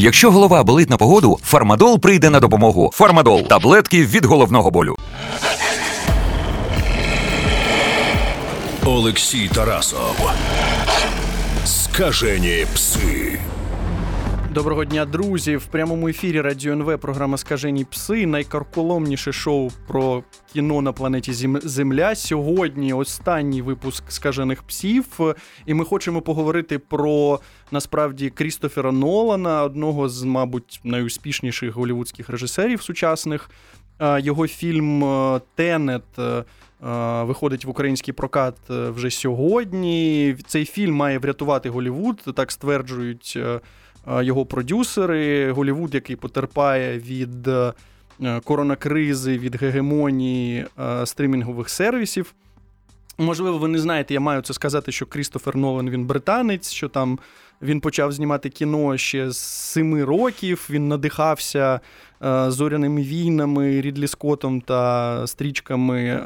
Якщо голова болить на погоду, фармадол прийде на допомогу. Фармадол таблетки від головного болю. Олексій Тарасов. Скажені пси. Доброго дня, друзі! В прямому ефірі Радіо НВ програма Скажені пси. Найкарколомніше шоу про кіно на планеті Земля. Сьогодні останній випуск скажених псів. І ми хочемо поговорити про насправді Крістофера Нолана, одного з, мабуть, найуспішніших голівудських режисерів сучасних. Його фільм е, Тенет. Е, виходить в український прокат е, вже сьогодні. Цей фільм має врятувати Голівуд, так стверджують його продюсери. Голівуд, який потерпає від е, коронакризи, від гегемонії е, стрімінгових сервісів. Можливо, ви не знаєте, я маю це сказати, що Крістофер Нолан він британець, що там він почав знімати кіно ще з семи років. Він надихався е, зоряними війнами, Рідлі Скоттом та стрічками е,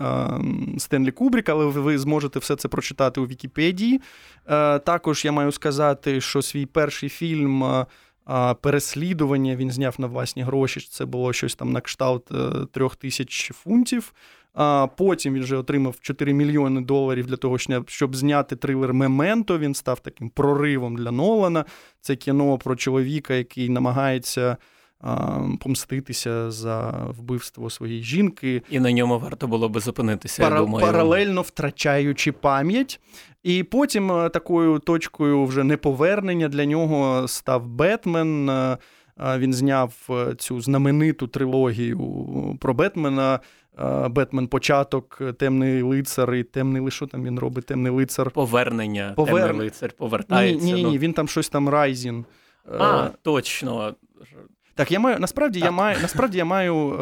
Стенлі Кубріка, але ви зможете все це прочитати у Вікіпедії. Е, також я маю сказати, що свій перший фільм. Е, переслідування він зняв на власні гроші. Це було щось там на кшталт е, трьох тисяч фунтів. А Потім він вже отримав 4 мільйони доларів для того, щоб зняти трилер Мементо. Він став таким проривом для Нолана. Це кіно про чоловіка, який намагається помститися за вбивство своєї жінки. І на ньому варто було би зупинитися. Пара- я думаю. Паралельно втрачаючи пам'ять. І потім такою точкою вже неповернення для нього став Бетмен. Він зняв е, цю знамениту трилогію про Бетмена. Бетмен початок, темний лицар і темний що там він робить, темний лицар. Повернення. Повер... Темний лицар повертається. Ні, ні, ні, ну... він там щось там Rising. А, точно. Так, я маю насправді так. я маю насправді я маю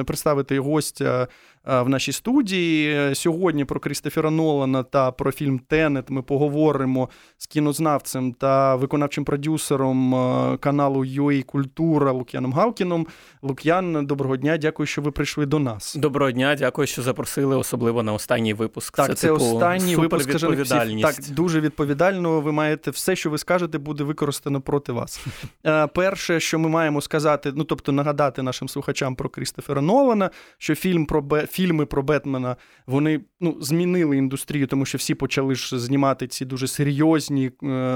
е, представити гостя в нашій студії. Сьогодні про Крістофера Нолана та про фільм Тенет ми поговоримо з кінознавцем та виконавчим продюсером е, каналу UA Культура Лук'яном Галкіном. Лук'ян, доброго дня, дякую, що ви прийшли до нас. Доброго дня, дякую, що запросили, особливо на останній випуск. Так, це, це типу, останній випуск відповідальність. Так, дуже відповідально. Ви маєте все, що ви скажете, буде використано проти вас. Е, перше, що ми маємо сказати, ну тобто нагадати нашим слухачам про Крістофера Нолана, що фільм про фільми про Бетмена вони ну, змінили індустрію, тому що всі почали ж знімати ці дуже серйозні, е,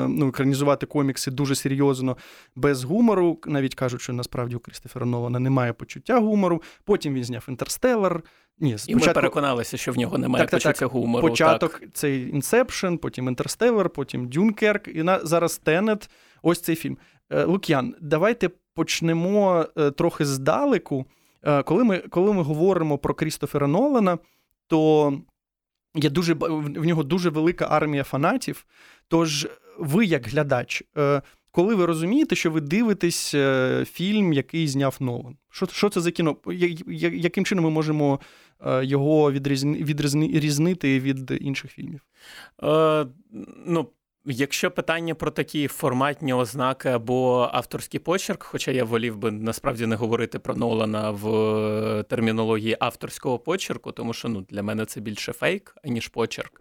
ну, екранізувати комікси дуже серйозно, без гумору. Навіть кажуть, що насправді у Крістофера Нолана немає почуття гумору. Потім він зняв Інтерстеллар. Ні, спочатку... І ми переконалися, що в нього немає так, почуття так, гумору. Початок так. цей Inception, потім Інтерстеллар, потім Дюнкерк, і на зараз Тенет. Ось цей фільм. Е, Лук'ян, давайте почнемо е, трохи здалеку. Е, коли ми коли ми говоримо про Крістофера Нолана, то є дуже в нього дуже велика армія фанатів. Тож ви, як глядач, е, коли ви розумієте, що ви дивитесь е, фільм, який зняв Нолан, що що це за кіно? Яким чином ми можемо його відрізнити від інших фільмів? Е, Ну, Якщо питання про такі форматні ознаки або авторський почерк, хоча я волів би насправді не говорити про Нолана в е, термінології авторського почерку, тому що ну для мене це більше фейк, аніж почерк.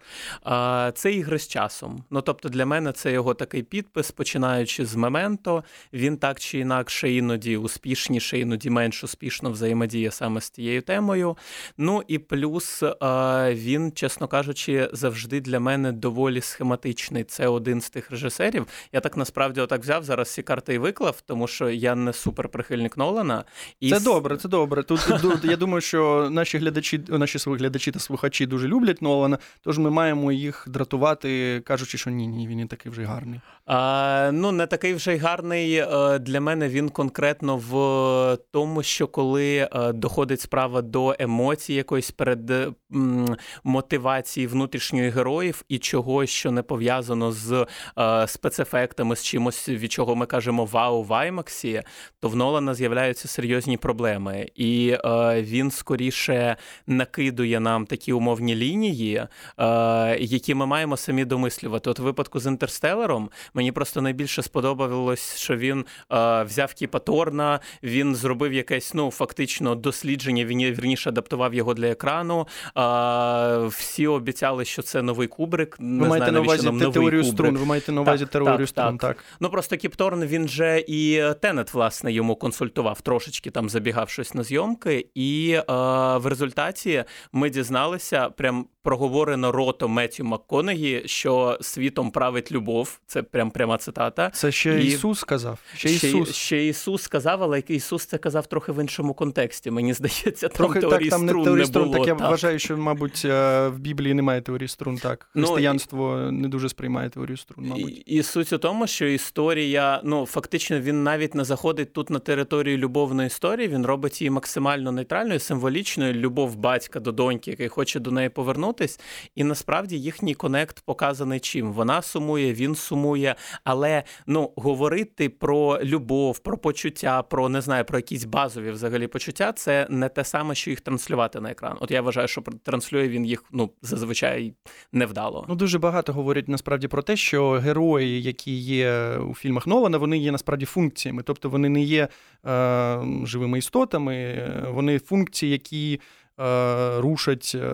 Це ігри з часом. Ну тобто для мене це його такий підпис, починаючи з моменту, він так чи інакше іноді успішніше, іноді менш успішно взаємодіє саме з тією темою. Ну і плюс він, чесно кажучи, завжди для мене доволі схематичний. Це один з тих режисерів. Я так насправді отак взяв зараз всі карти і виклав, тому що я не супер прихильник Нолана. І... Це добре, це добре. Тут я думаю, що наші глядачі, наші глядачі та слухачі дуже люблять Нолана, тож ми маємо їх дратувати, кажучи, що ні, ні, він не такий вже гарний. А, Ну, не такий вже й гарний е, для мене він конкретно в тому, що коли е, доходить справа до емоцій, якоїсь перед мотивації внутрішньої героїв і чогось, що не пов'язано з е, спецефектами, з чимось, від чого ми кажемо вау в IMAX, то в Нолана з'являються серйозні проблеми. І він скоріше накидує нам такі умовні лінії, які ми маємо самі домислювати. От в випадку з інтерстелером. Мені просто найбільше сподобалось, що він е, взяв Кіпа Торна, він зробив якесь ну фактично дослідження. Він вірніше адаптував його для екрану. Е, всі обіцяли, що це новий кубрик. Не Ви маєте на увазі нам теорію струн. Ви маєте на увазі Так, теорію так, струн, так. так. Ну просто Кіпторн він же і Тенет, власне, йому консультував, трошечки там забігав щось на зйомки, і е, в результаті ми дізналися, прям проговорено рото Меттю МакКонегі, що світом править любов. Це прям пряма цитата. Це ще І- Ісус сказав. Ще Ще, Ісус. ще Ісус сказав, але Ісус це казав трохи в іншому контексті. Мені здається, там Трохи теорії так, там не струн не було. Так я вважаю, що, мабуть, е, в Біблії немає теорії струн. Так, Ну, не дуже сприймає теорію струн, мабуть. і суть у тому, що історія, ну фактично, він навіть не заходить тут на територію любовної історії. Він робить її максимально нейтральною, символічною. Любов батька до доньки, який хоче до неї повернутись. І насправді їхній конект показаний чим. Вона сумує, він сумує. Але ну говорити про любов, про почуття, про не знаю, про якісь базові взагалі почуття, це не те саме, що їх транслювати на екран. От я вважаю, що транслює він їх ну зазвичай невдало. Ну, дуже багато говорять насправді про те, що герої, які є у фільмах Нолана, вони є насправді функціями. Тобто вони не є е, живими істотами, е, вони функції, які рушать е,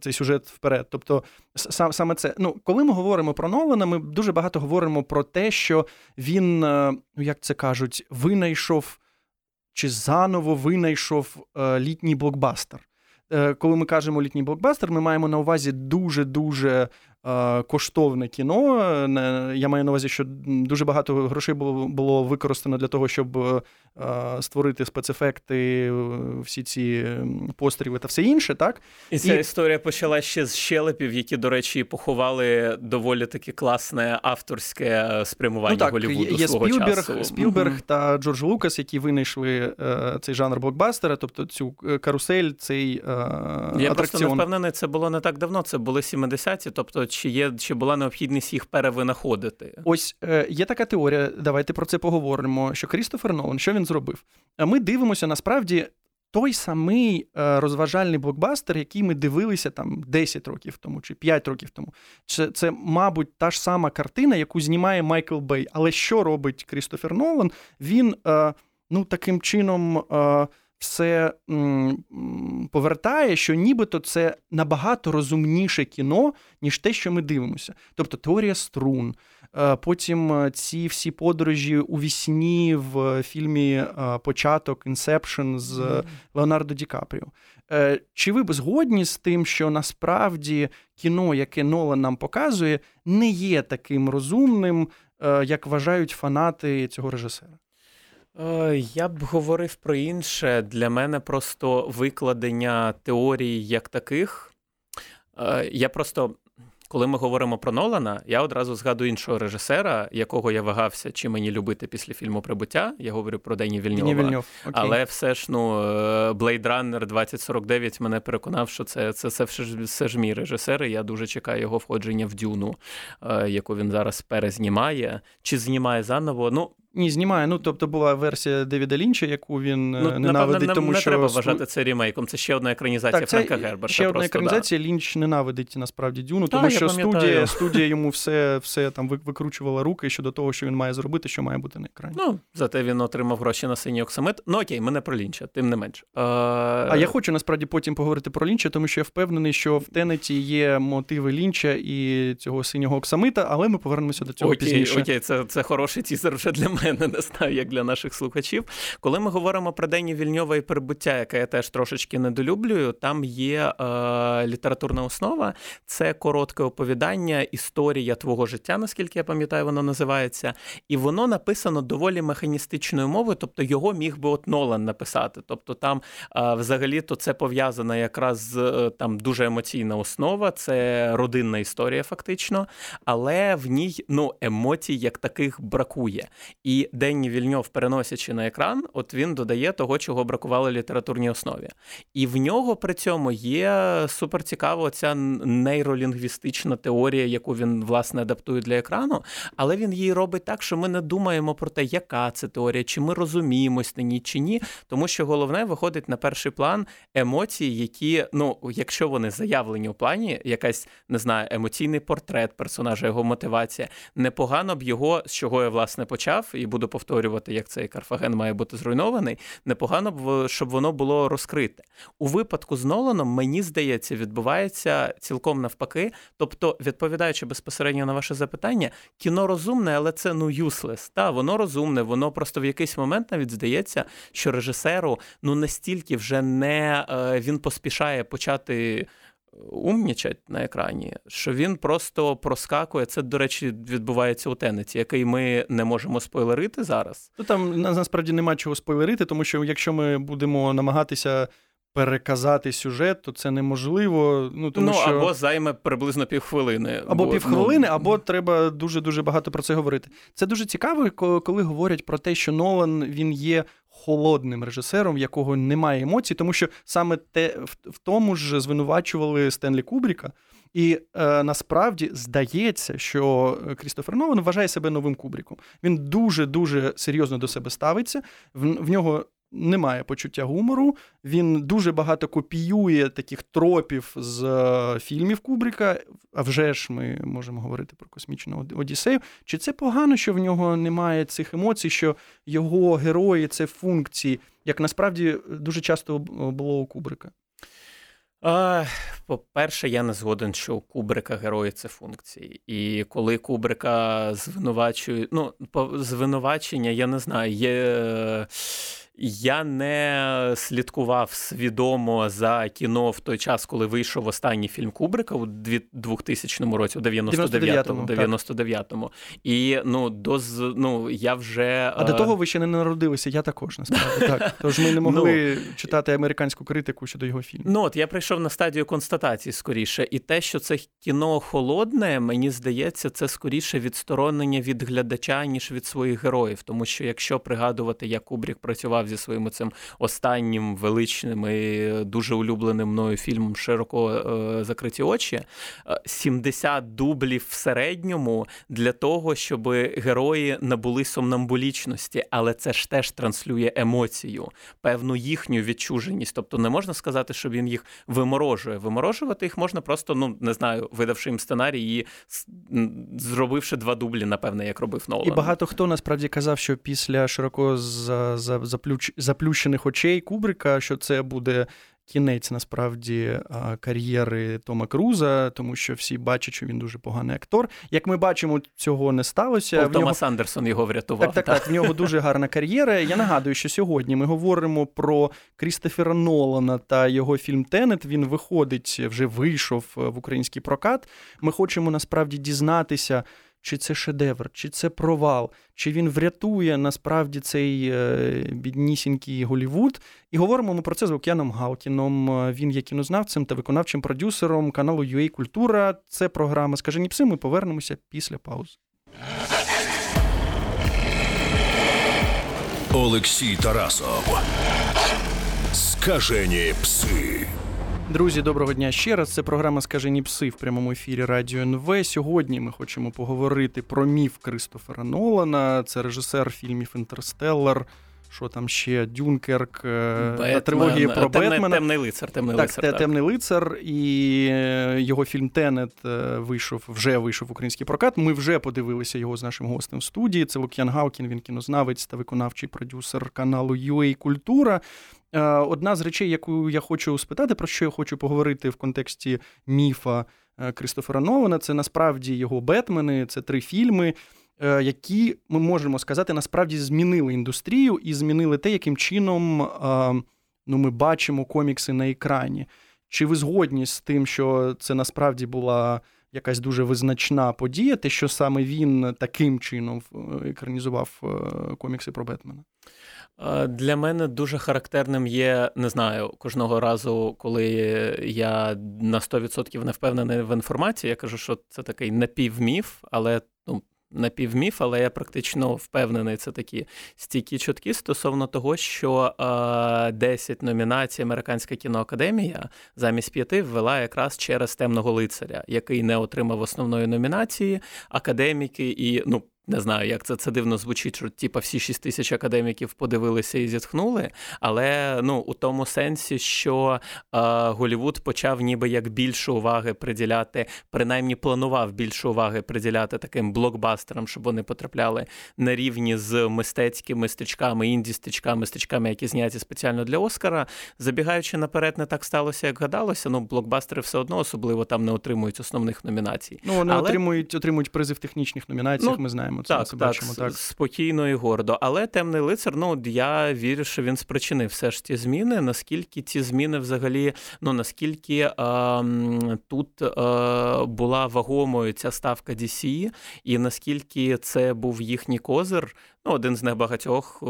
цей сюжет вперед. Тобто, сам, саме це. Ну, коли ми говоримо про Нолана, ми дуже багато говоримо про те, що він, е, ну як це кажуть, винайшов чи заново винайшов е, літній блокбастер. Е, Коли ми кажемо літній блокбастер, ми маємо на увазі дуже-дуже е, коштовне кіно. Е, Я маю на увазі, що дуже багато грошей було, використано для того, щоб е, створити спецефекти, е, всі ці постріли та все інше, так? І ця І- історія почала ще з щелепів, які, до речі, поховали доволі таки класне авторське е, спрямування ну так, Голлівуду є свого Спілберг, часу. Спілберг Мгм. та Джордж Лукас, які винайшли е, цей жанр блокбастера, тобто цю е, карусель, цей е, Я просто не впевнений, це було не так давно. Це були 70-ті, тобто чи є чи була необхідність їх перевинаходити? Ось е, є така теорія, давайте про це поговоримо. Що Крістофер Нолан, що він зробив? Ми дивимося насправді той самий е, розважальний блокбастер, який ми дивилися там 10 років тому чи 5 років тому. Це, це, мабуть, та ж сама картина, яку знімає Майкл Бей. Але що робить Крістофер Нолан? Він е, ну, таким чином. Е, все м, повертає, що нібито це набагато розумніше кіно, ніж те, що ми дивимося. Тобто теорія струн, е, потім е, ці всі подорожі уві сні в фільмі е, Початок Inception з е, Леонардо Ді Капріо. Чи ви б згодні з тим, що насправді кіно, яке Нолан нам показує, не є таким розумним, як вважають фанати цього режисера? Е, Я б говорив про інше. Для мене просто викладення теорій як таких. Е, Я просто, коли ми говоримо про Нолана, я одразу згадую іншого режисера, якого я вагався, чи мені любити після фільму Прибуття. Я говорю про Дені Вільньова. Дені Вільньов. Окей. Але все ж ну Blade Runner 2049 мене переконав, що це, це, це все, ж, все ж мій режисер. і Я дуже чекаю його входження в дюну, е, яку він зараз перезнімає. Чи знімає заново? Ну, Ні, знімає. Ну, тобто була версія Девіда Лінча, яку він е, ну ненавидить, не, тому не що треба вважати це рімейком. Це ще одна екранізація Так, це Френка Герберта. ще одна просто, екранізація. Лінч ненавидить насправді Дюну, тому я що студія, студія йому все, все там ви- викручувала руки щодо того, що він має зробити, що має бути на екрані. Ну, зате він отримав гроші на синій оксамит. Ну окей, ми не про Лінча, тим не менш. Е, А я хочу насправді потім поговорити про Лінча, тому що я впевнений, що в Тенеті є мотиви Лінча і цього синього оксамита, але ми повернемося до цього окей, пізніше. Окей, це, це хороший тізер вже для мене, не знаю, як для наших слухачів. Коли ми говоримо про Дені Вільньова і прибуття, яке я теж трошечки недолюблюю, там є е, літературна основа, це коротке оповідання, історія твого життя, наскільки я пам'ятаю, воно називається. І воно написано доволі механістичною мовою, тобто його міг би от Нолан написати. Тобто там е, взагалі-то це пов'язано якраз з е, там дуже емоційна основа, це родинна історія, фактично, але в ній ну, емоцій як таких бракує. І Денні Вільньов, переносячи на екран, от він додає того, чого бракувало літературній основі. І в нього при цьому є суперцікава ця нейролінгвістична теорія, яку він власне адаптує для екрану, але він її робить так, що ми не думаємо про те, яка це теорія, чи ми розуміємось на ній чи ні. Тому що головне виходить на перший план емоції, які, ну, якщо вони заявлені у плані, якась не знаю, емоційний портрет персонажа, його мотивація, непогано б його, з чого я власне почав, і буду повторювати, як цей Карфаген має бути зруйнований. Непогано б, щоб воно було розкрите. У випадку з Ноланом, мені здається, відбувається цілком навпаки. Тобто, відповідаючи безпосередньо на ваше запитання, кіно розумне, але це ну useless. Та воно розумне, воно просто в якийсь момент навіть здається, що режисеру ну настільки вже не е, він поспішає почати умнічать на екрані, що він просто проскакує. Це, до речі, відбувається у Тенеті, який ми не можемо спойлерити зараз. Ну там насправді нема чого спойлерити, тому що якщо ми будемо намагатися. Переказати сюжет, то це неможливо. Ну тому ну, що або займе приблизно півхвилини. Або бо, півхвилини, ну... або треба дуже дуже багато про це говорити. Це дуже цікаво, коли говорять про те, що Нолан він є холодним режисером, в якого немає емоцій, тому що саме те в тому ж звинувачували Стенлі Кубріка. І е, насправді здається, що Крістофер Нолан вважає себе новим Кубріком. Він дуже дуже серйозно до себе ставиться. В, в нього немає почуття гумору. Він дуже багато копіює таких тропів з е, фільмів Кубрика. А вже ж ми можемо говорити про космічну Одіссею. Чи це погано, що в нього немає цих емоцій, що його герої це функції, як насправді дуже часто було у Кубрика? По-перше, я не згоден, що у Кубрика герої це функції. І коли Кубрика звинувачують, ну, звинувачення, я не знаю, є. Я не слідкував свідомо за кіно в той час, коли вийшов останній фільм Кубрика у 2000 році, у 99-му. 99-му. І ну, до, ну, я вже... А до того ви ще не народилися, я також, насправді. так. Тож ми не могли ну, читати американську критику щодо його фільму. Ну, от я прийшов на стадію констатації скоріше. І те, що це кіно холодне, мені здається, це скоріше відсторонення від глядача, ніж від своїх героїв. Тому що якщо пригадувати, як Кубрік працював зі своїм цим останнім величним і дуже улюбленим мною фільмом Широко е, закриті очі. 70 е, дублів в середньому для того, щоб герої набули сомнамбулічності, але це ж теж транслює емоцію, певну їхню відчуженість. Тобто не можна сказати, що він їх виморожує. Виморожувати їх можна просто, ну не знаю, видавши їм сценарій і зробивши два дублі, напевне, як робив Нолан. І багато хто насправді казав, що після широко заплющених заплющених очей Кубрика, що це буде. Кінець насправді кар'єри Тома Круза, тому що всі бачать, що він дуже поганий актор. Як ми бачимо, цього не сталося. Пол Томас нього... Андерсон його врятував. Так, так, так. В нього дуже гарна кар'єра. Я нагадую, що сьогодні ми говоримо про Крістофера Нолана та його фільм Тенет. Він виходить, вже вийшов в український прокат. Ми хочемо насправді дізнатися чи це шедевр, чи це провал, чи він врятує насправді цей е, біднісінький Голівуд. І говоримо ми про це з Океаном Галкіном. Е, він є кінознавцем та виконавчим продюсером каналу UA Культура. Це програма Скажені пси. Ми повернемося після паузи. Олексій Тарасов. Скажені пси. Друзі, доброго дня ще раз. Це програма Скажені пси в прямому ефірі Радіо НВ. Сьогодні ми хочемо поговорити про міф Кристофера Нолана. Це режисер фільмів Інтерстеллар. Що там ще Дюнкерк, е, Бетмен, трилогії про темний, Бетмена. Темний лицар, темний так, лицар. Так, темний лицар, і е, його фільм Тенет е, вийшов, вже вийшов в український прокат. Ми вже подивилися його з нашим гостем в студії. Це Лук'ян Галкін, він кінознавець та виконавчий продюсер каналу UA Культура. Е, одна з речей, яку я хочу спитати, про що я хочу поговорити в контексті міфа е, Крістофера Нолана, це насправді його Бетмени, це три фільми, е, які ми можемо сказати, насправді змінили індустрію і змінили те, яким чином ну, ми бачимо комікси на екрані. Чи ви згодні з тим, що це насправді була якась дуже визначна подія, те, що саме він таким чином екранізував комікси про Бетмена? Для мене дуже характерним є, не знаю, кожного разу, коли я на 100% не впевнений в інформації, я кажу, що це такий напівміф, але ну, напівміф, але я практично впевнений, це такі стійкі чутки стосовно того, що е, 10 номінацій Американська кіноакадемія замість п'яти ввела якраз через темного лицаря, який не отримав основної номінації, академіки і ну не знаю, як це це дивно звучить, що типа всі 6 тисяч академіків подивилися і зітхнули. Але ну у тому сенсі, що е, Голівуд почав ніби як більше уваги приділяти, принаймні планував більше уваги приділяти таким блокбастерам, щоб вони потрапляли на рівні з мистецькими стрічками, інді-стрічками, стрічками, які зняті спеціально для Оскара. Забігаючи наперед, не так сталося, як гадалося. Ну, блокбастери все одно особливо там не отримують основних номінацій. Ну вони Але... отримують отримують призи в технічних номінаціях. Ну, ми знаємо це. Так, це так, бачимо так спокійно і гордо. Але темний лицар, ну я вірю, що він спричинив все ж ті зміни. Наскільки ці зміни взагалі, ну наскільки а, тут а, була вагомою ця ставка DC, і наскільки це був їхній козир, Ну, один з небагатьох,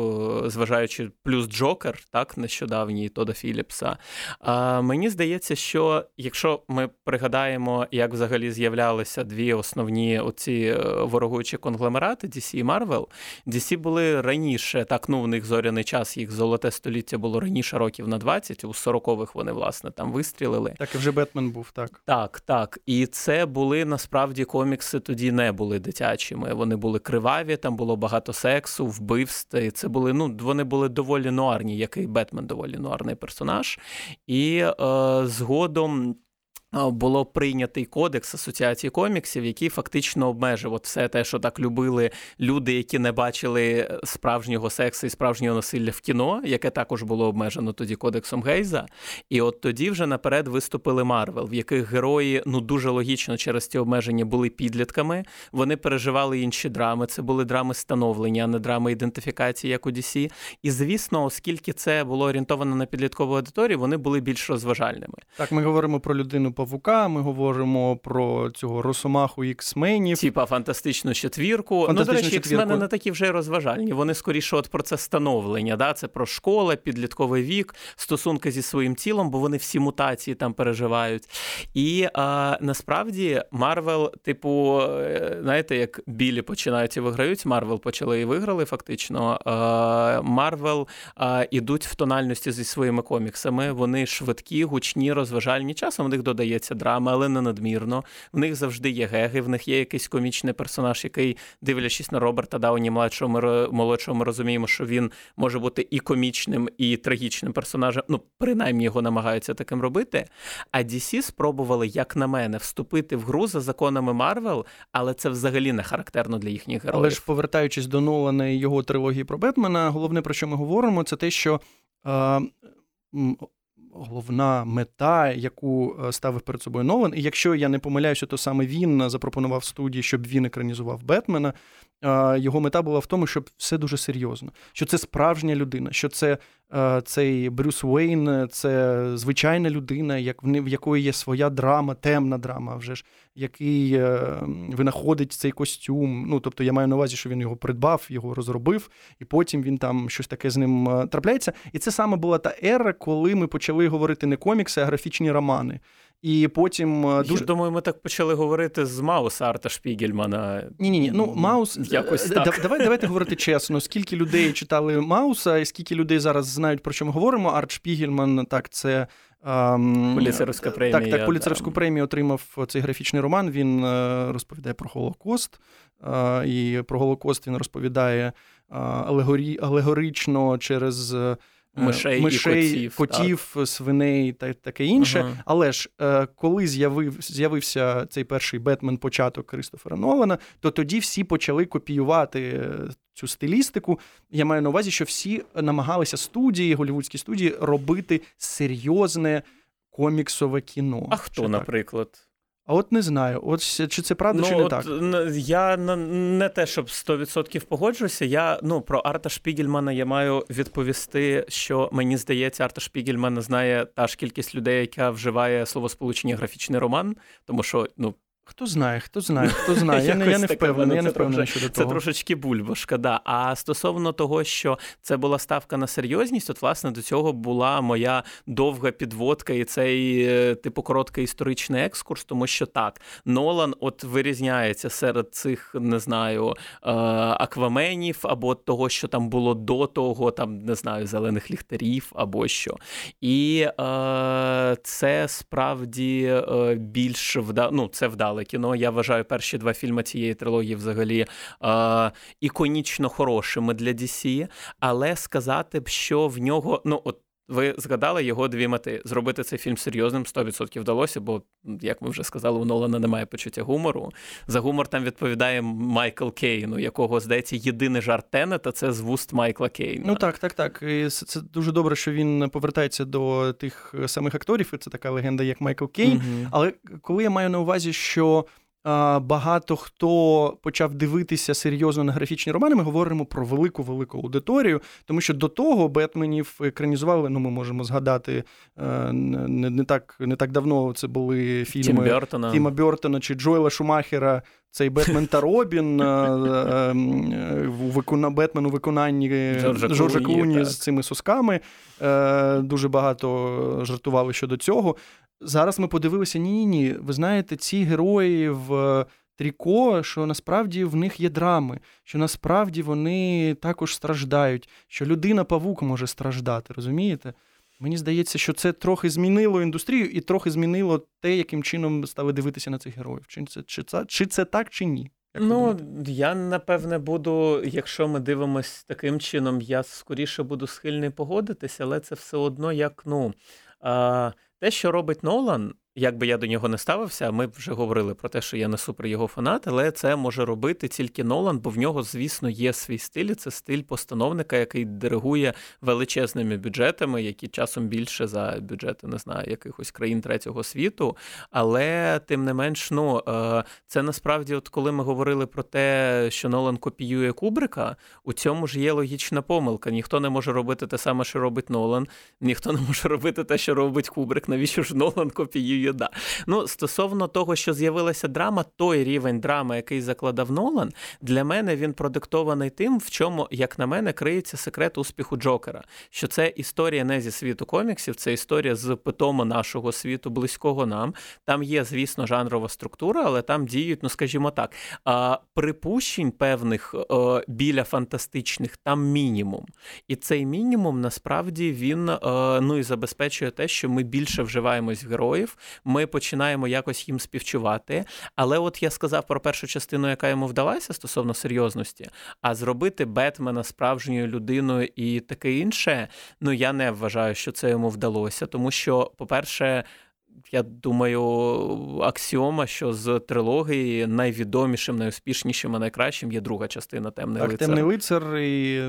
зважаючи плюс Джокер, так, нещодавній Тода Філіпса. А мені здається, що якщо ми пригадаємо, як взагалі з'являлися дві основні оці е, ворогуючі конгломерати DC і Marvel, DC були раніше, так, ну в них зоряний час, їх золоте століття було раніше років на 20, у 40-х вони, власне, там вистрілили. Так, і вже Бетмен був, так. Так, так. І це були насправді комікси тоді не були дитячими. Вони були криваві, там було багато сексу сексу, вбивств. Це були ну, вони були доволі нуарні, як і Бетмен доволі нуарний персонаж. І е, згодом було прийнятий кодекс асоціації коміксів, який фактично обмежив от все те, що так любили люди, які не бачили справжнього сексу і справжнього насилля в кіно, яке також було обмежено тоді кодексом Гейза. І от тоді вже наперед виступили Марвел, в яких герої ну дуже логічно через ці обмеження були підлітками. Вони переживали інші драми. Це були драми становлення, а не драми ідентифікації, як у DC. І звісно, оскільки це було орієнтовано на підліткову аудиторію, вони були більш розважальними. Так, ми говоримо про людину по Павука, ми говоримо про цього Росомаху іксменів. Типа фантастичну четвірку. ну, до речі, іксмени не такі вже розважальні. Вони скоріше от про це становлення. Да? Це про школи, підлітковий вік, стосунки зі своїм тілом, бо вони всі мутації там переживають. І а, насправді Марвел, типу, е, знаєте, як білі починають і виграють, Марвел почали і виграли фактично. Марвел ідуть в тональності зі своїми коміксами. Вони швидкі, гучні, розважальні. Часом в них додається додається драма, але не надмірно. В них завжди є геги, в них є якийсь комічний персонаж, який, дивлячись на Роберта Дауні младшого, ми молодшого, ми розуміємо, що він може бути і комічним, і трагічним персонажем. Ну, принаймні його намагаються таким робити. А DC спробували, як на мене, вступити в гру за законами Марвел, але це взагалі не характерно для їхніх героїв. Але ж повертаючись до Нолана і його трилогії про Бетмена, головне про що ми говоримо, це те, що. Е, головна мета, яку е, ставив перед собою Нолан. І якщо я не помиляюся, то саме він запропонував студії, щоб він екранізував Бетмена. Його мета була в тому, щоб все дуже серйозно, що це справжня людина, що це цей Брюс Уейн це звичайна людина, як в якої є своя драма, темна драма, вже ж, який е, винаходить цей костюм. Ну, тобто я маю на увазі, що він його придбав, його розробив, і потім він там щось таке з ним е, трапляється. І це саме була та ера, коли ми почали говорити не комікси, а графічні романи. І потім е, дуже... Я думаю, ми так почали говорити з Мауса Арта Шпігельмана. Ні, ні, ні. Ну Маус якось е, так. Давай, давайте говорити чесно. Скільки людей читали Мауса, і скільки людей зараз знають про що ми говоримо? Арт Шпігельман, так, це. Поліцерівська премія. Так, так, поліцерівську премію отримав цей графічний роман. Він розповідає про Голокост. І про Голокост він розповідає алегорі, алегорично через Е, мишей, мишей і котів, котів так. свиней та таке інше. Ага. Але ж е, коли з'явив, з'явився цей перший Бетмен початок Кристофера Нолана, то тоді всі почали копіювати е, цю стилістику. Я маю на увазі, що всі намагалися студії, голівудські студії робити серйозне коміксове кіно. А хто, наприклад? А от не знаю, от чи це правда, ну, чи не от, так? Я не те, щоб 100% погоджуюся. Я ну про Арта Шпігельмана я маю відповісти, що мені здається, Арта Шпігельмана знає та ж кількість людей, яка вживає словосполучення графічний роман, тому що ну Хто знає, хто знає, хто знає. Я не я не впевнений, я не впевнений щодо того. Це трошечки бульбашка, да. А стосовно того, що це була ставка на серйозність, от власне до цього була моя довга підводка і цей е, типу короткий історичний екскурс, тому що так, Нолан от вирізняється серед цих, не знаю, е, акваменів або того, що там було до того, там не знаю, зелених ліхтарів або що. І е, це справді більш вда... ну, це вдало вдале кіно. Я вважаю перші два фільми цієї трилогії взагалі е, іконічно хорошими для DC, але сказати б, що в нього ну от. Ви згадали його дві мети: зробити цей фільм серйозним 100% вдалося, бо, як ми вже сказали, у Нолана немає почуття гумору. За гумор там відповідає Майкл Кейн, у якого здається єдиний жарт Тенета це з вуст Майкла Кейна. Ну так, так, так. І Це дуже добре, що він повертається до тих самих акторів. і Це така легенда, як Майкл Кейн. Мгм. Але коли я маю на увазі, що багато хто почав дивитися серйозно на графічні романи, ми говоримо про велику велику аудиторію, тому що до того Бетменів екранізували. Ну, ми можемо згадати е, не, не так не так давно. Це були Тім фільми Бертона. Тіма Бертона чи Джоела Шумахера. Цей Бетмен та Робін е, е, викона, Бетмен у виконанні Джорджа Джорджа Клуні, Клуні з цими сосками. Дуже багато жартували щодо цього. Зараз ми подивилися: ні, ні. Ви знаєте, ці герої в Тріко, що насправді в них є драми, що насправді вони також страждають, що людина-павук може страждати, розумієте? Мені здається, що це трохи змінило індустрію і трохи змінило те, яким чином стали дивитися на цих героїв. Чи це, чи це, чи це так, чи ні? Як Ну, я напевне буду, якщо ми дивимось таким чином, я скоріше буду схильний погодитися, але це все одно як ну. А, те, що робить Нолан, як би я до нього не ставився, ми вже говорили про те, що я не супер його фанат, але це може робити тільки Нолан, бо в нього, звісно, є свій стиль. і Це стиль постановника, який диригує величезними бюджетами, які часом більше за бюджети, не знаю, якихось країн третього світу. Але тим не менш, ну е, це насправді, от коли ми говорили про те, що Нолан копіює Кубрика, у цьому ж є логічна помилка. Ніхто не може робити те саме, що робить Нолан, ніхто не може робити те, що робить Кубрик. Навіщо ж Нолан копіює? Да. Ну, стосовно того, що з'явилася драма, той рівень драми, який закладав Нолан, для мене він продиктований тим, в чому, як на мене, криється секрет успіху Джокера. Що це історія не зі світу коміксів, це історія з питому нашого світу, близького нам. Там є, звісно, жанрова структура, але там діють, ну скажімо так, припущень певних е, біля фантастичних там мінімум. І цей мінімум насправді він е, ну і забезпечує те, що ми більше вживаємось героїв, ми починаємо якось їм співчувати. Але от я сказав про першу частину, яка йому вдалася стосовно серйозності, а зробити Бетмена справжньою людиною і таке інше, ну я не вважаю, що це йому вдалося, тому що, по-перше, я думаю, аксіома, що з трилогії найвідомішим, найуспішнішим і найкращим є друга частина Темний Так, лицар. темний лицар і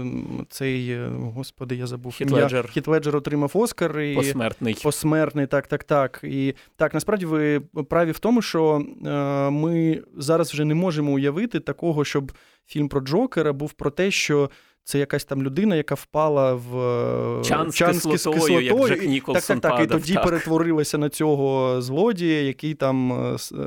цей, е, господи, я забув. Хіт ім'я. Леджер. Хіт Леджер отримав Оскар. І... Посмертний. Посмертний, так, так, так. І так, насправді ви праві в тому, що е, ми зараз вже не можемо уявити такого, щоб фільм про Джокера був про те, що це якась там людина, яка впала в е, Чан з чан з кислотою, як Джек і- Так, так, так. І тоді так. перетворилася на цього злодія, який там е, е,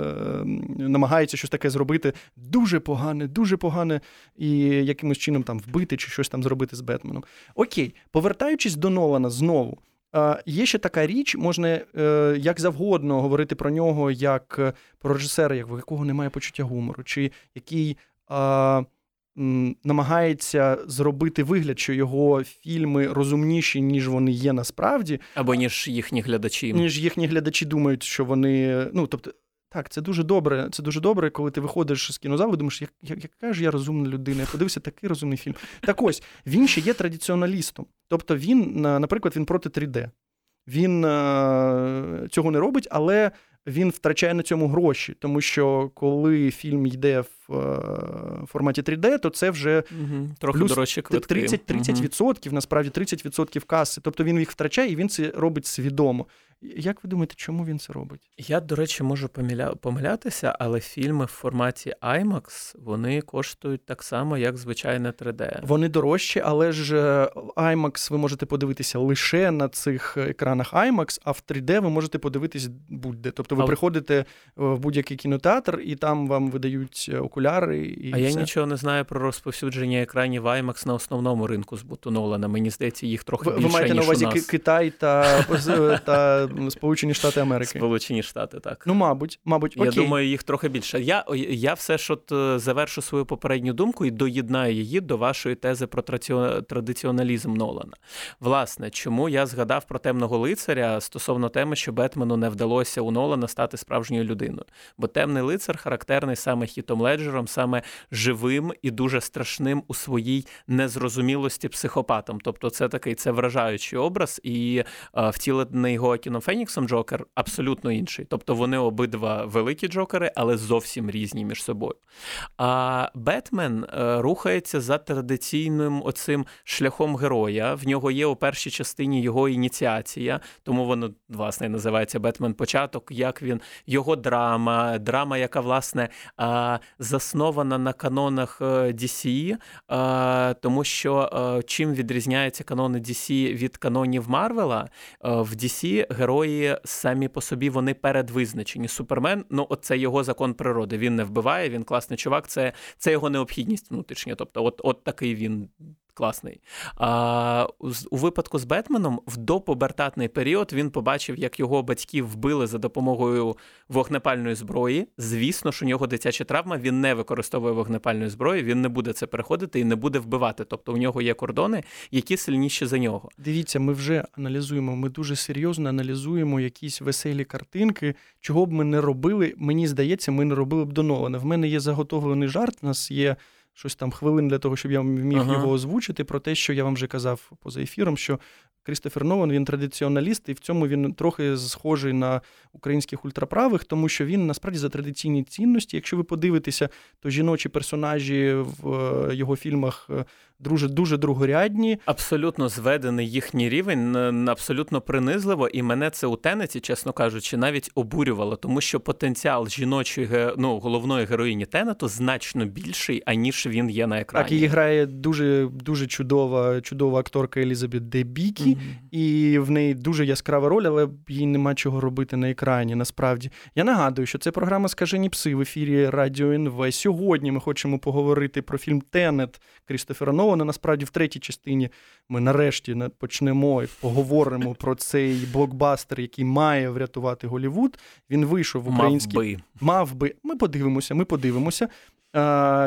намагається щось таке зробити дуже погане, дуже погане, і якимось чином там вбити чи щось там зробити з Бетменом. Окей, повертаючись до Нолана знову. Є ще така річ, можна е, як завгодно говорити про нього, як про режисера, як- якого немає почуття гумору, чи який намагається зробити вигляд, що його фільми розумніші, ніж вони є насправді, Або ніж їхні глядачі. ніж їхні глядачі думають, що вони. Ну, тобто, так, це дуже добре. Це дуже добре, коли ти виходиш з кінозалу і думаєш, як, як, яка ж я розумна людина. Я подивився такий розумний фільм. Так ось, він ще є традиціоналістом. Тобто, він, наприклад, він проти 3D. Він е, цього не робить, але він втрачає на цьому гроші, тому що коли фільм йде в е, форматі 3D, то це вже Угу. Трохи Плюс дорожчі квитки. 30, 30%, насправді 30% каси. Тобто він їх втрачає і він це робить свідомо. Як ви думаєте, чому він це робить? Я, до речі, можу помиля... помилятися, але фільми в форматі IMAX вони коштують так само, як звичайне 3D. Вони дорожчі, але ж е, IMAX ви можете подивитися лише на цих екранах IMAX, а в 3D ви можете подивитись будь-де. Тобто ви приходите е, в будь-який кінотеатр, і там вам видають е, окуляри. І А я нічого не знаю про розповсюдження екранів IMAX на основному ринку збуту Нолана. Мені здається, їх трохи Ви, ви більше, маєте на увазі у нас. Китай та, та Сполучені Штати Америки. Сполучені Штати, так. Ну, мабуть, мабуть, Я думаю, їх трохи більше. Я, я все ж от е, завершу свою попередню думку і доєднаю її до вашої тези про традиціоналізм Нолана. Власне, чому я згадав про темного лицаря стосовно теми, що Бетмену не вдалося у Нолана стати справжньою людиною. Бо темний лицар характерний саме хітом леджером, саме живим і дуже страшним у своїй незрозумілості психопатом. Тобто, це такий це вражаючий образ, і е, втілений Гоакіном Феніксом Джокер абсолютно інший. Тобто вони обидва великі джокери, але зовсім різні між собою. А Бетмен е, рухається за традиційним оцим шляхом героя. В нього є у першій частині його ініціація, тому воно власне називається Бетмен Початок. Як він його драма, драма, яка власне заснована на канонах е, тому що е, чим відрізняються канони DC від канонів Марвела, в DC герої самі по собі вони передвизначені. Супермен, ну це його закон природи. Він не вбиває, він класний чувак. Це це його необхідність внутрішня. Тобто, от, от такий він класний. А у випадку з Бетменом в допобертатний період він побачив, як його батьків вбили за допомогою вогнепальної зброї. Звісно, що у нього дитяча травма, він не використовує вогнепальної зброї, він не буде це переходити і не буде вбивати. Тобто у нього є кордони, які сильніші за нього. Дивіться, ми вже аналізуємо. Ми дуже серйозно аналізуємо якісь веселі картинки. Чого б ми не робили? Мені здається, ми не робили б до Нолана. В мене є заготовлений жарт. У нас є щось там хвилин для того, щоб я міг ага. його озвучити, про те, що я вам вже казав поза ефіром, що Крістофер Нован він традиціоналіст, і в цьому він трохи схожий на українських ультраправих, тому що він насправді за традиційні цінності. Якщо ви подивитеся, то жіночі персонажі в е, його фільмах е, дуже дуже другорядні. Абсолютно зведений їхній рівень, абсолютно принизливо, і мене це у тенеці, чесно кажучи, навіть обурювало, тому що потенціал жіночої ну, головної героїні Тенету значно більший, аніж він є на екрані. Так, її грає дуже дуже чудова, чудова акторка Елізабет Дебікі, mm-hmm. і в неї дуже яскрава роль, але їй нема чого робити на екрані. Насправді я нагадую, що це програма Скажені пси в ефірі Радіо НВ. Сьогодні ми хочемо поговорити про фільм Тенет Крістофера Нова. Нолана. Насправді, в третій частині ми нарешті почнемо і поговоримо про цей блокбастер, який має врятувати Голівуд. Він вийшов в український Мав би. Мав би. Ми подивимося, ми подивимося.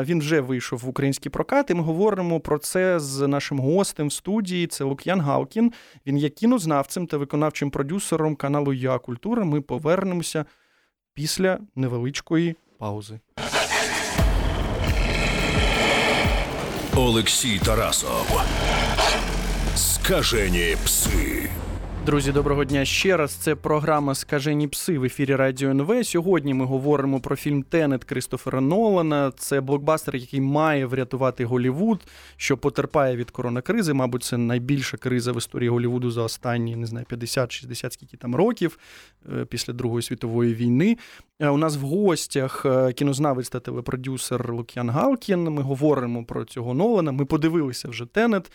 Він вже вийшов в український прокат, і ми говоримо про це з нашим гостем в студії. Це Лук'ян Галкін. Він є кінознавцем та виконавчим продюсером каналу Я Культура. Ми повернемося після невеличкої паузи. Олексій Тарасов. Скажені пси. Друзі, доброго дня ще раз. Це програма Скажені пси в ефірі Радіо НВ. Сьогодні ми говоримо про фільм Тенет Кристофера Нолана. Це блокбастер, який має врятувати Голівуд, що потерпає від коронакризи. Мабуть, це найбільша криза в історії Голівуду за останні не знаю 50-60 скільки там років е, після Другої світової війни. Е, у нас в гостях е, кінознавець та телепродюсер Лук'ян Галкін. Ми говоримо про цього Нолана. Ми подивилися вже Тенет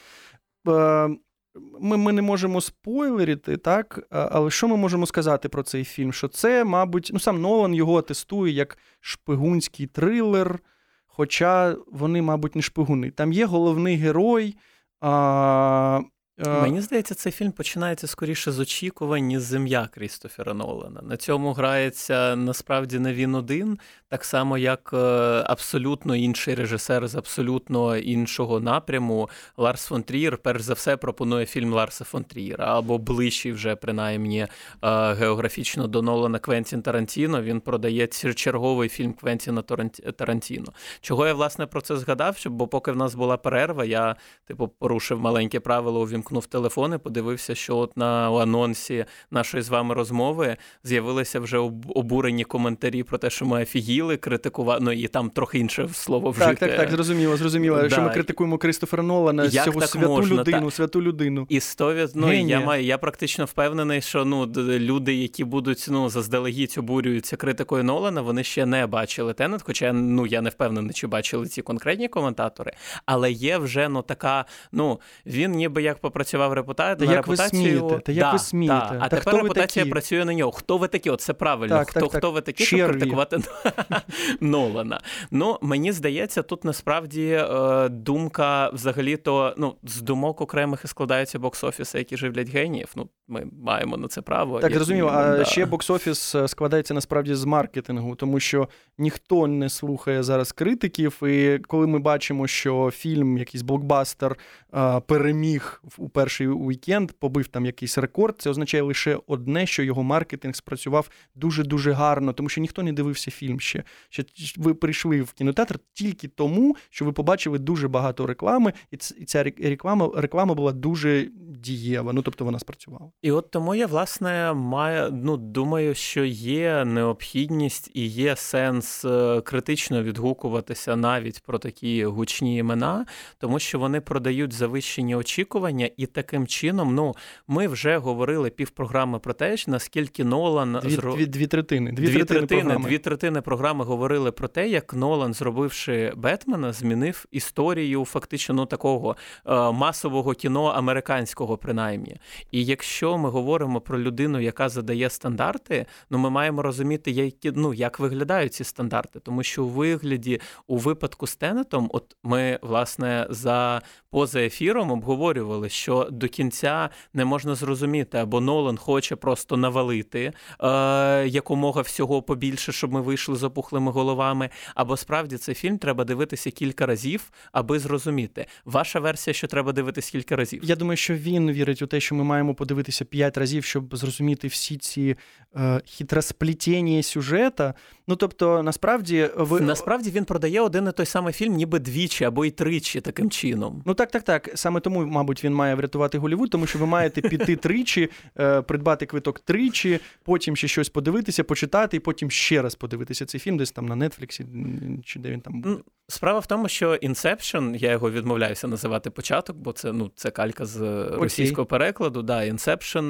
ми ми не можемо спойлерити, так? Але що ми можемо сказати про цей фільм? Що це, мабуть, ну сам Нолан його атестує як шпигунський трилер, хоча вони, мабуть, не шпигуни. Там є головний герой. А, Мені здається, цей фільм починається скоріше з очікувань, ніж зем'я Крістофера Нолана. На цьому грається насправді не він один, так само як е, абсолютно інший режисер з абсолютно іншого напряму. Ларс фон Трієр, перш за все, пропонує фільм Ларса фон Трієра, або ближчий вже принаймні е, географічно до Нолана Квентін Тарантіно. Він продає черговий фільм Квентіна Тарантіно. Чого я власне про це згадав? Бо поки в нас була перерва, я типу порушив маленьке правило увімкнення вимкнув телефон і подивився, що от на анонсі нашої з вами розмови з'явилися вже обурені коментарі про те, що ми офігіли, критикували, ну і там трохи інше слово вжити. Так, так, так, зрозуміло, зрозуміло, да. що ми критикуємо Кристофера Нолана, Як цього так святу можна? людину, та... святу людину. І сто ну, я маю, я практично впевнений, що ну люди, які будуть ну заздалегідь обурюються критикою Нолана, вони ще не бачили Тенет, хоча ну я не впевнений, чи бачили ці конкретні коментатори, але є вже ну така, ну він ніби як попрацював репута... як репутацію. Ви смієте? Та як да, ви смієте? Да. А Та тепер репутація такі? працює на нього. Хто ви такі? От це правильно. Так, хто так, хто ви такі, щоб критикувати Нолана? Ну мені здається, тут насправді е, думка взагалі-то ну з думок окремих і складаються бокс-офіси, які живлять геніїв. Ну ми маємо на це право. Так зрозуміло. А да. ще бокс-офіс е, складається насправді з маркетингу, тому що ніхто не слухає зараз критиків. І коли ми бачимо, що фільм, якийсь блокбастер, е, переміг у перший уікенд, побив там якийсь рекорд. Це означає лише одне, що його маркетинг спрацював дуже дуже гарно, тому що ніхто не дивився фільм ще. Ще ви прийшли в кінотеатр тільки тому, що ви побачили дуже багато реклами, і ця реклама реклама була дуже дієва. Ну тобто вона спрацювала. І от тому я власне маю ну думаю, що є необхідність і є сенс е, критично відгукуватися навіть про такі гучні імена, тому що вони продають завищені очікування, і таким чином, ну ми вже говорили півпрограми про те, наскільки Нолан дві, зро... дві, дві третини. Дві, дві третини, програми. дві третини програми говорили про те, як Нолан, зробивши Бетмена, змінив історію фактично ну, такого е, масового кіно американського, принаймні. І якщо ми говоримо про людину, яка задає стандарти, ну ми маємо розуміти, які ну як виглядають ці стандарти, тому що у вигляді у випадку з Тенетом, от ми власне за поза ефіром обговорювали, що до кінця не можна зрозуміти, або Нолан хоче просто навалити е, якомога всього побільше, щоб ми вийшли з опухлими головами. Або справді цей фільм треба дивитися кілька разів, аби зрозуміти. Ваша версія, що треба дивитися кілька разів. Я думаю, що він вірить у те, що ми маємо подивитися п'ять разів, щоб зрозуміти всі ці е, хитросплетіння сюжета. Ну тобто, насправді ви насправді він продає один і той самий фільм, ніби двічі або й тричі таким чином. Ну так, так, так. Саме тому, мабуть, він має врятувати Голівуд, тому що ви маєте піти тричі, е, придбати квиток тричі, потім ще щось подивитися, почитати, і потім ще раз подивитися цей фільм, десь там на Нетфліксі, чи де він там буде. Справа в тому, що Inception, я його відмовляюся називати початок, бо це ну це калька з okay. російського перекладу. Да,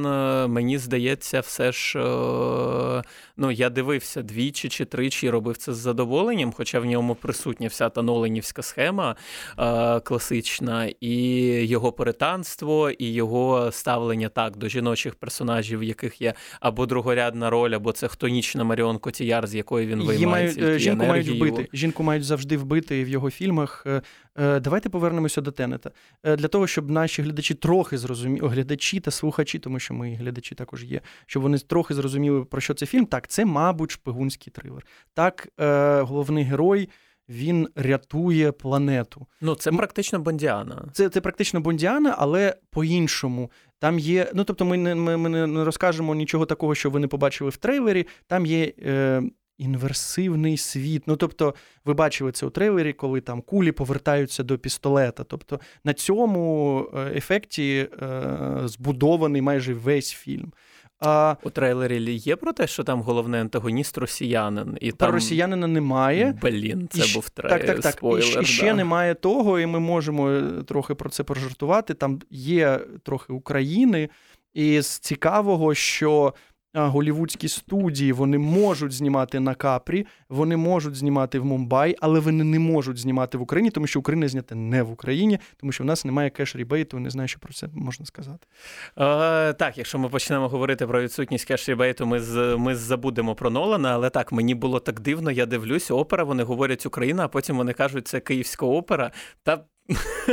е, мені здається, все ж е, ну я дивився двічі чи тричі, робив це з задоволенням, хоча в ньому присутня вся та Ноленівська схема е, класична, і його перетанство, і його ставлення так до жіночих персонажів, в яких є або другорядна роль, або це хтонічна Маріон Котіяр, з якої він виймає мають, Жінку енергію. мають вбити. Жінку мають завжди вбити в його фільмах. Е, е, давайте повернемося до Тенета. Для того, щоб наші глядачі трохи зрозуміли, глядачі та слухачі, тому що ми глядачі також є, щоб вони трохи зрозуміли, про що це фільм. Так, це, мабуть, шпигунський трилер. Так, головний герой він рятує планету. Ну, це практично Бондіана. Це це практично Бондіана, але по-іншому. Там є. Ну, тобто, ми не ми, ми не розкажемо нічого такого, що ви не побачили в трейлері. Там є. Е, Інверсивний світ. Ну, тобто, ви бачили це у трейлері, коли там кулі повертаються до пістолета. Тобто на цьому е, ефекті е, збудований майже весь фільм. А, У трейлері є про те, що там головний антагоніст росіянин. І Про там... росіянина немає. Блін, це і, був трейлер. Так, так, так. Спойлер, і, да. ще немає того, і ми можемо е, трохи про це прожартувати. Там є трохи України, і з цікавого, що голівудські студії вони можуть знімати на Капрі, вони можуть знімати в Мумбаї, але вони не можуть знімати в Україні, тому що Україна знята не в Україні, тому що в нас немає кеш-рібейту, не знаю, що про це можна сказати. Е, Так, якщо ми почнемо говорити про відсутність кеш-рібейту, ми з, ми забудемо про Нолана, але так, мені було так дивно, я дивлюсь, опера, вони говорять Україна, а потім вони кажуть, це київська опера. Та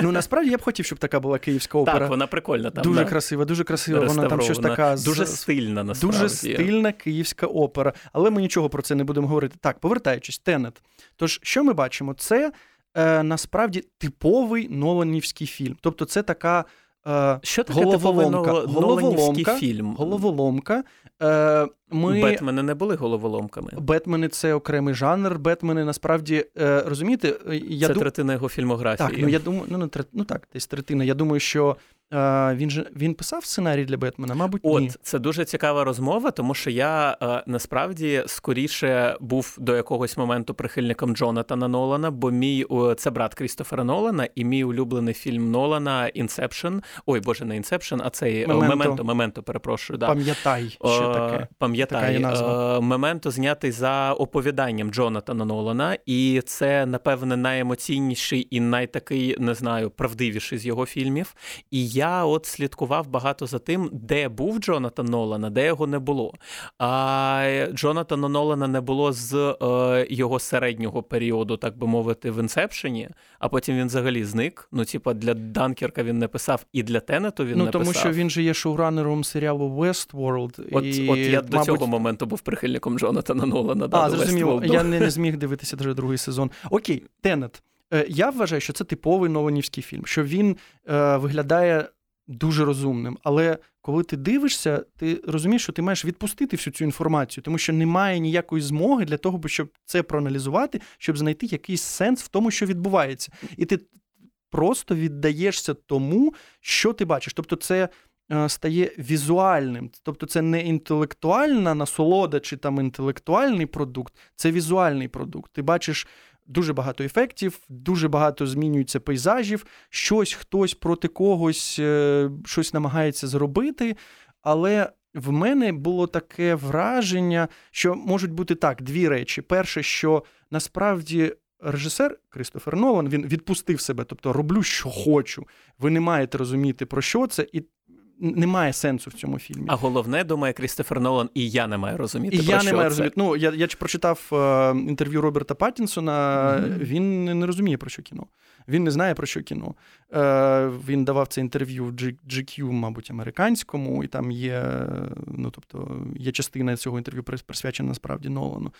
Ну насправді я б хотів, щоб така була київська опера. Так, вона прикольна там. Дуже да? красива, дуже красива. Вона там щось така дуже стильна, насправді. Дуже стильна київська опера. Але ми нічого про це не будемо говорити. Так, повертаючись, Тенет. Тож, що ми бачимо? Це е, насправді типовий Ноланівський фільм. Тобто, це така. Е, що таке головоломка, головоломка, фільм? Головоломка. Е, ми... Бетмени не були головоломками. Бетмени це окремий жанр. Бетмени насправді е, розумієте, я це дум... третина його фільмографії. Так, ну я думаю, ну, ну, ну так, десь третина. Я думаю, що він же він писав сценарій для Бетмена, мабуть, От ні. це дуже цікава розмова, тому що я е, насправді скоріше був до якогось моменту прихильником Джонатана Нолана, бо мій це брат Крістофера Нолана, і мій улюблений фільм Нолана Inception. Ой, боже, не Inception, а цей Мементо, Мементо, перепрошую. Да. Пам'ятай, що таке. Пам'ятай, Мементо знятий за оповіданням Джонатана Нолана, і це, напевне, найемоційніший і найтакий, не знаю, правдивіший з його фільмів. І я от слідкував багато за тим, де був Джонатан Нолана, де його не було. А Джонатана Нолана не було з е, його середнього періоду, так би мовити, в інсепшені, а потім він взагалі зник. Ну, типа, для Данкерка він не писав, і для Тенету він ну, не тому що він же є шоуранером серіалу Westworld. От і, от я мабуть... до цього моменту був прихильником Джонатана Нолана. Да, а, зрозуміло, я не, не зміг дивитися вже другий сезон. Окей, Тенет. Е, я вважаю, що це типовий Ноланівський фільм, що він е, виглядає дуже розумним. Але коли ти дивишся, ти розумієш, що ти маєш відпустити всю цю інформацію, тому що немає ніякої змоги для того, щоб це проаналізувати, щоб знайти якийсь сенс в тому, що відбувається. І ти просто віддаєшся тому, що ти бачиш. Тобто, це. Е, стає візуальним, тобто це не інтелектуальна насолода чи там інтелектуальний продукт, це візуальний продукт. Ти бачиш дуже багато ефектів, дуже багато змінюється пейзажів, щось хтось проти когось е, щось намагається зробити. Але в мене було таке враження, що можуть бути так дві речі. Перше, що насправді. Режисер Кристофер Нолан він відпустив себе, тобто роблю, що хочу. Ви не маєте розуміти, про що це, і немає сенсу в цьому фільмі. А головне, думає Крістофер Нолан, і я не маю розуміти. І про я що не маю це. розуміти. Ну, я я прочитав е, інтерв'ю Роберта Паттінсона, mm-hmm. він не розуміє, про що кіно. Він не знає, про що кіно. Е, Він давав це інтерв'ю в GQ, мабуть, американському, і там є ну, тобто, є частина цього інтерв'ю присвячена насправді Нолану.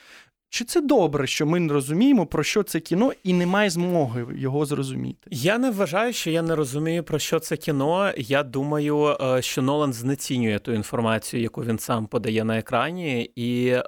Чи це добре, що ми не розуміємо, про що це кіно, і немає змоги його зрозуміти? Я не вважаю, що я не розумію, про що це кіно. Я думаю, е, що Нолан знецінює ту інформацію, яку він сам подає на екрані, і е,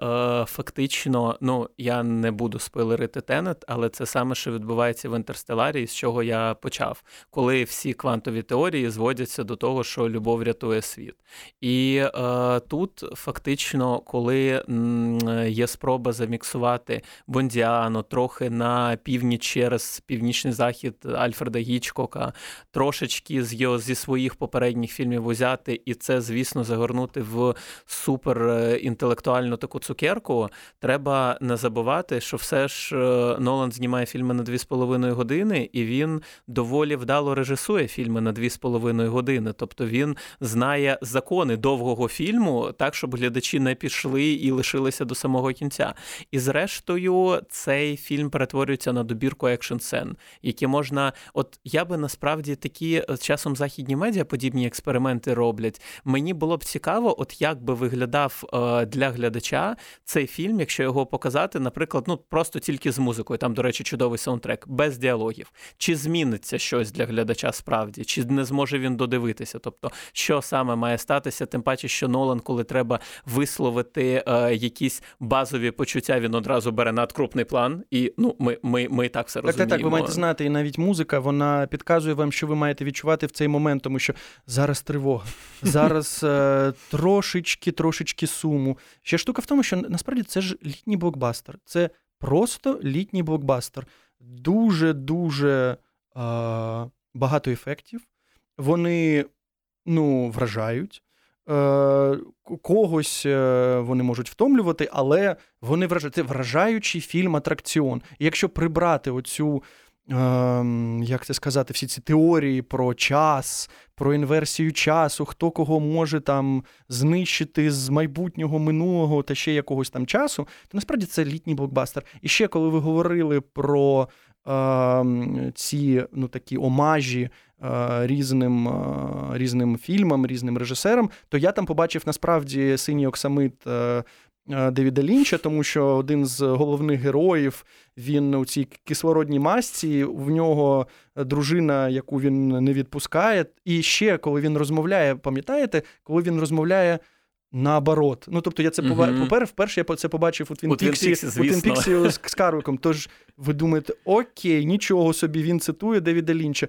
фактично, ну я не буду спойлерити Тенет, але це саме, що відбувається в інтерстеларі, з чого я почав, коли всі квантові теорії зводяться до того, що любов рятує світ. І е, тут фактично, коли м, є спроба заміксувати фіксувати Бондіано, трохи на північ через північний захід Альфреда Гічкока, трошечки з його зі своїх попередніх фільмів узяти, і це, звісно, загорнути в супер е, таку цукерку. Треба не забувати, що все ж е, Нолан знімає фільми на 2,5 години, і він доволі вдало режисує фільми на 2,5 години. Тобто він знає закони довгого фільму, так щоб глядачі не пішли і лишилися до самого кінця. І зрештою, цей фільм перетворюється на добірку екшн сцен, які можна. От я би насправді такі часом західні медіа подібні експерименти роблять. Мені було б цікаво, от як би виглядав е, для глядача цей фільм, якщо його показати, наприклад, ну просто тільки з музикою. Там, до речі, чудовий саундтрек, без діалогів. Чи зміниться щось для глядача справді, чи не зможе він додивитися? Тобто, що саме має статися, тим паче, що Нолан, коли треба висловити е, якісь базові почуття, він одразу бере надкрупний план, і ну ми ми, ми і так все розуміємо. Так, так, так, ви маєте знати, і навіть музика вона підказує вам, що ви маєте відчувати в цей момент, тому що зараз тривога, зараз е, трошечки, трошечки суму. Ще штука в тому, що насправді це ж літній блокбастер. Це просто літній блокбастер. Дуже дуже е, багато ефектів. Вони ну, вражають. Е, когось е, вони можуть втомлювати, але вони вражають. Це вражаючий фільм атракціон. І якщо прибрати оцю. Ем, як це сказати, всі ці теорії про час, про інверсію часу, хто кого може там знищити з майбутнього минулого та ще якогось там часу, то насправді це літній блокбастер. І ще коли ви говорили про ці ну, такі омажі Е, різним е, різним фільмам, різним режисерам, то я там побачив насправді синій оксамит. Е, Девіда Лінча, тому що один з головних героїв він у цій кислородній масці, в нього дружина, яку він не відпускає. І ще коли він розмовляє, пам'ятаєте, коли він розмовляє наоборот. Ну тобто, я це uh-huh. попер, вперше я це побачив у Твін Піксі з карликом. Тож ви думаєте, окей, нічого собі він цитує Девіда Лінча.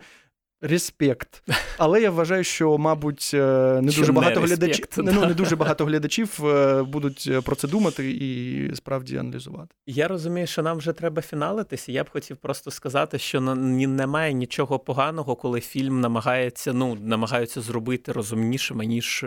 Респект. Але я вважаю, що, мабуть, е, не дуже багато глядачів ну, не дуже багато глядачів е, будуть е, про це думати і справді аналізувати. Я розумію, що нам вже треба фіналитися. Я б хотів просто сказати, що немає нічого поганого, коли фільм намагається ну, намагаються зробити розумнішим, ніж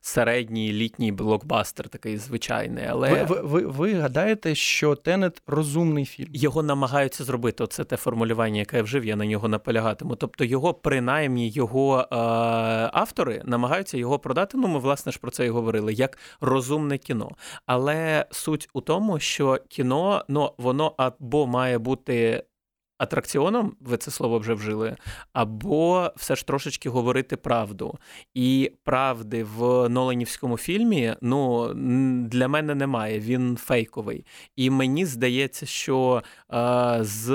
середній літній блокбастер, такий звичайний. Але ви, ви, ви, ви гадаєте, що Тенет розумний фільм? Його намагаються зробити. Оце те формулювання, яке я вжив, я на нього наполягатиму. Тобто його принаймні його е, автори намагаються його продати. Ну, ми власне ж про це і говорили, як розумне кіно. Але суть у тому, що кіно ну, воно або має бути атракціоном, ви це слово вже вжили, або все ж трошечки говорити правду. І правди в Ноленівському фільмі ну, для мене немає, він фейковий. І мені здається, що а, з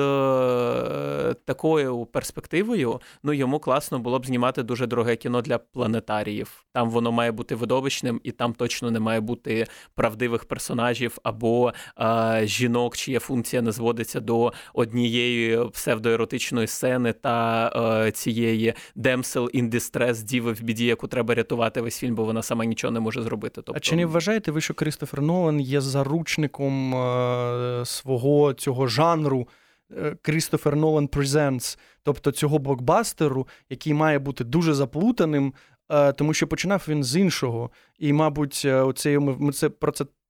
такою перспективою ну, йому класно було б знімати дуже дороге кіно для планетаріїв. Там воно має бути видовищним, і там точно не має бути правдивих персонажів або а, жінок, чия функція не зводиться до однієї псевдоеротичної сцени та е, цієї Damsel in Distress, діви в біді, яку треба рятувати весь фільм, бо вона сама нічого не може зробити. Тобто... А чи не вважаєте ви, що Крістофер Нолан є заручником е, свого цього жанру? Е, Крістофер Нолан Presents, тобто цього блокбастеру, який має бути дуже заплутаним, е, тому що починав він з іншого. І, мабуть, оце, ми це про це Е,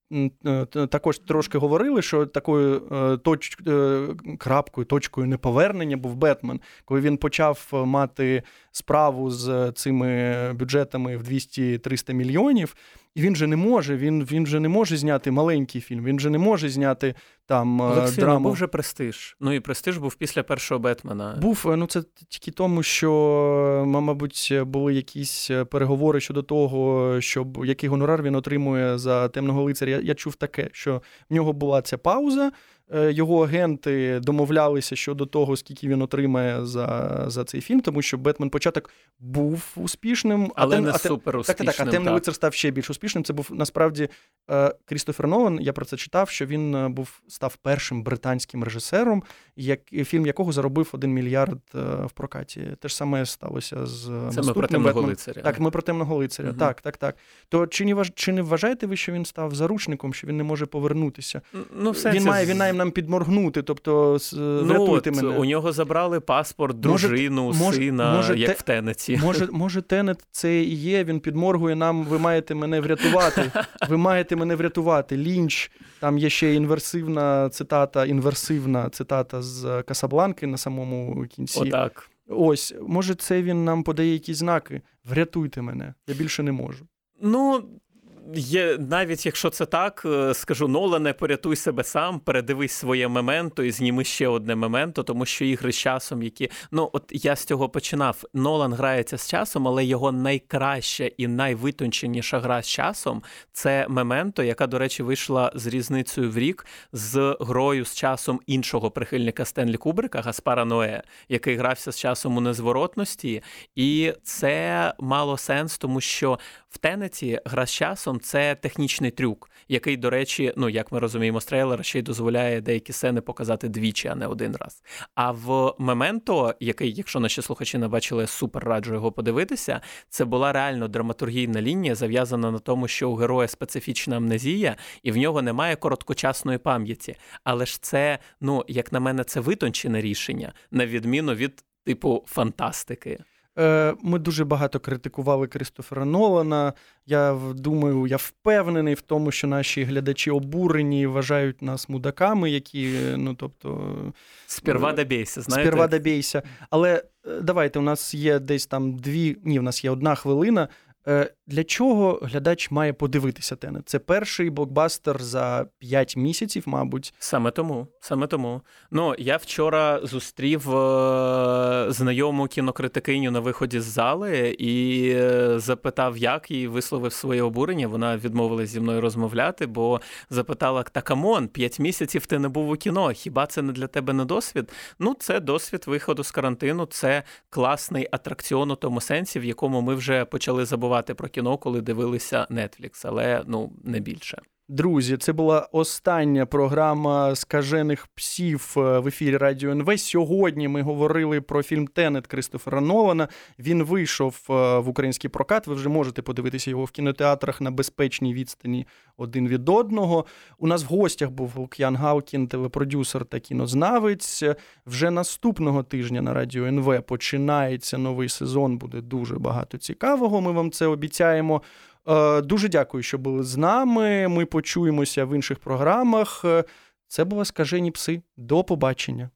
також трошки говорили, що такою е, точ... Е, крапкою, точкою неповернення був Бетмен, коли він почав мати справу з цими бюджетами в 200-300 мільйонів. І він же не може, він він же не може зняти маленький фільм, він же не може зняти там Олексій, драму. був вже престиж. Ну і престиж був після першого Бетмена. Був, ну це тільки тому, що, мабуть, були якісь переговори щодо того, щоб який гонорар він отримує за темного лицаря. Я, я чув таке, що в нього була ця пауза. Е, його агенти домовлялися щодо того, скільки він отримає за за цей фільм, тому що Бетмен початок був успішним, але а тем, не а супер успішним. Так, так, а темний лицар став ще більш успішним. Це був насправді е, Крістофер Нолан. Я про це читав, що він е, був став першим британським режисером, як фільм якого заробив один мільярд в прокаті. Те ж саме сталося з Це наступним ми про темного Бетмен. лицаря. Так, ми про темного лицаря. Угу. Так, так, так. То чи не чи не вважаєте ви, що він став заручником, що він не може повернутися? Ну, все Він має він має нам підморгнути? Тобто врятуйте ну, мене. У нього забрали паспорт, дружину, може, сина, може, як те, в Тенеті. Може, може, Тенет це і є. Він підморгує нам. Ви маєте мене врятувати. Ви маєте мене врятувати. Лінч. Там є ще інверсивна цитата, інверсивна цитата з Касабланки на самому кінці. Отак. Ось, може, це він нам подає якісь знаки. Врятуйте мене. Я більше не можу. Ну, є, навіть якщо це так, е, скажу, Нолане, порятуй себе сам, передивись своє мементо і зніми ще одне мементо, тому що ігри з часом, які ну от я з цього починав. Нолан грається з часом, але його найкраща і найвитонченіша гра з часом це мементо, яка, до речі, вийшла з різницею в рік з грою з часом іншого прихильника Стенлі Кубрика, Гаспара Ное, який грався з часом у незворотності, і це мало сенс, тому що в Тенеці гра з часом це технічний трюк, який, до речі, ну як ми розуміємо, з трейлера ще й дозволяє деякі сцени показати двічі, а не один раз. А в Мементо, який, якщо наші слухачі не бачили, супер раджу його подивитися, це була реально драматургійна лінія, зав'язана на тому, що у героя специфічна амнезія, і в нього немає короткочасної пам'яті. Але ж це, ну як на мене, це витончене рішення, на відміну від типу фантастики. Е, ми дуже багато критикували Крістофера Нолана. Я думаю, я впевнений в тому, що наші глядачі обурені вважають нас мудаками, які, ну тобто. Сперва добійся, знаєте? Сперва добійся. Але е, давайте, у нас є десь там дві, ні, у нас є одна хвилина. Е, для чого глядач має подивитися Тенет? Це перший блокбастер за 5 місяців, мабуть. Саме тому. Саме тому. Ну, я вчора зустрів е- знайому кінокритикиню на виході з зали і е- запитав, як і висловив своє обурення. Вона відмовилась зі мною розмовляти, бо запитала: та come on, 5 місяців ти не був у кіно. Хіба це не для тебе не досвід? Ну, це досвід виходу з карантину, це класний атракціон у тому сенсі, в якому ми вже почали забувати про кіно кіно, коли дивилися Netflix, але ну не більше. Друзі, це була остання програма скажених псів е, в ефірі Радіо НВ. Сьогодні ми говорили про фільм Тенет Кристофера Нолана. Він вийшов е, в український прокат. Ви вже можете подивитися його в кінотеатрах на безпечній відстані один від одного. У нас в гостях був Лук'ян Галкін, телепродюсер та кінознавець. Вже наступного тижня на Радіо НВ починається новий сезон. Буде дуже багато цікавого. Ми вам це обіцяємо. Е, дуже дякую, що були з нами. Ми почуємося в інших програмах. Це були скажені пси. До побачення.